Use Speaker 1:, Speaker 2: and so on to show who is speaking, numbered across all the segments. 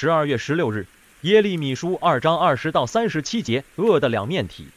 Speaker 1: 十二月十六日，耶利米书二章二十到三十七节，恶的两面体。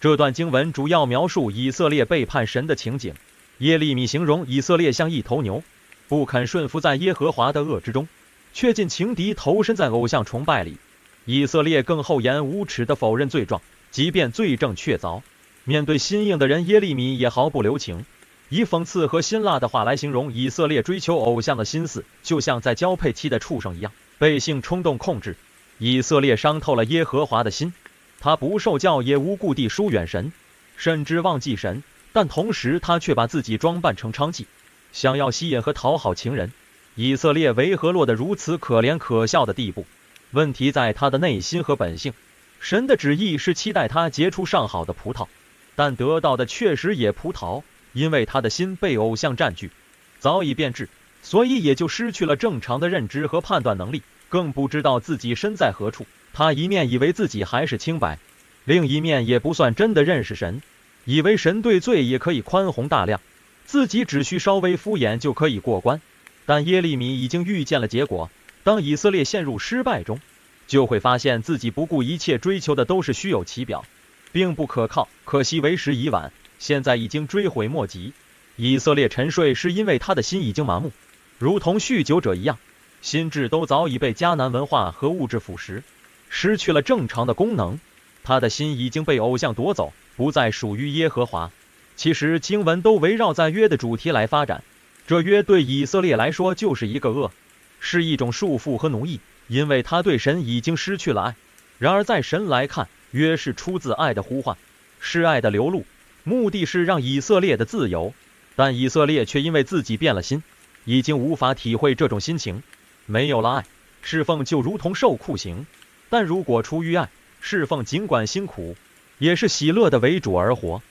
Speaker 1: 这段经文主要描述以色列背叛神的情景。耶利米形容以色列像一头牛，不肯顺服在耶和华的恶之中，却尽情敌投身在偶像崇拜里。以色列更厚颜无耻地否认罪状，即便罪证确凿，面对心硬的人，耶利米也毫不留情，以讽刺和辛辣的话来形容以色列追求偶像的心思，就像在交配期的畜生一样，被性冲动控制。以色列伤透了耶和华的心，他不受教也无故地疏远神，甚至忘记神，但同时他却把自己装扮成娼妓，想要吸引和讨好情人。以色列为何落得如此可怜可笑的地步？问题在他的内心和本性。神的旨意是期待他结出上好的葡萄，但得到的确实也葡萄，因为他的心被偶像占据，早已变质，所以也就失去了正常的认知和判断能力。更不知道自己身在何处。他一面以为自己还是清白，另一面也不算真的认识神，以为神对罪也可以宽宏大量，自己只需稍微敷衍就可以过关。但耶利米已经预见了结果：当以色列陷入失败中，就会发现自己不顾一切追求的都是虚有其表，并不可靠。可惜为时已晚，现在已经追悔莫及。以色列沉睡是因为他的心已经麻木，如同酗酒者一样。心智都早已被迦南文化和物质腐蚀，失去了正常的功能。他的心已经被偶像夺走，不再属于耶和华。其实经文都围绕在约的主题来发展。这约对以色列来说就是一个恶，是一种束缚和奴役，因为他对神已经失去了爱。然而在神来看，约是出自爱的呼唤，是爱的流露，目的是让以色列的自由。但以色列却因为自己变了心，已经无法体会这种心情。没有了爱，侍奉就如同受酷刑；但如果出于爱，侍奉尽管辛苦，也是喜乐的为主而活。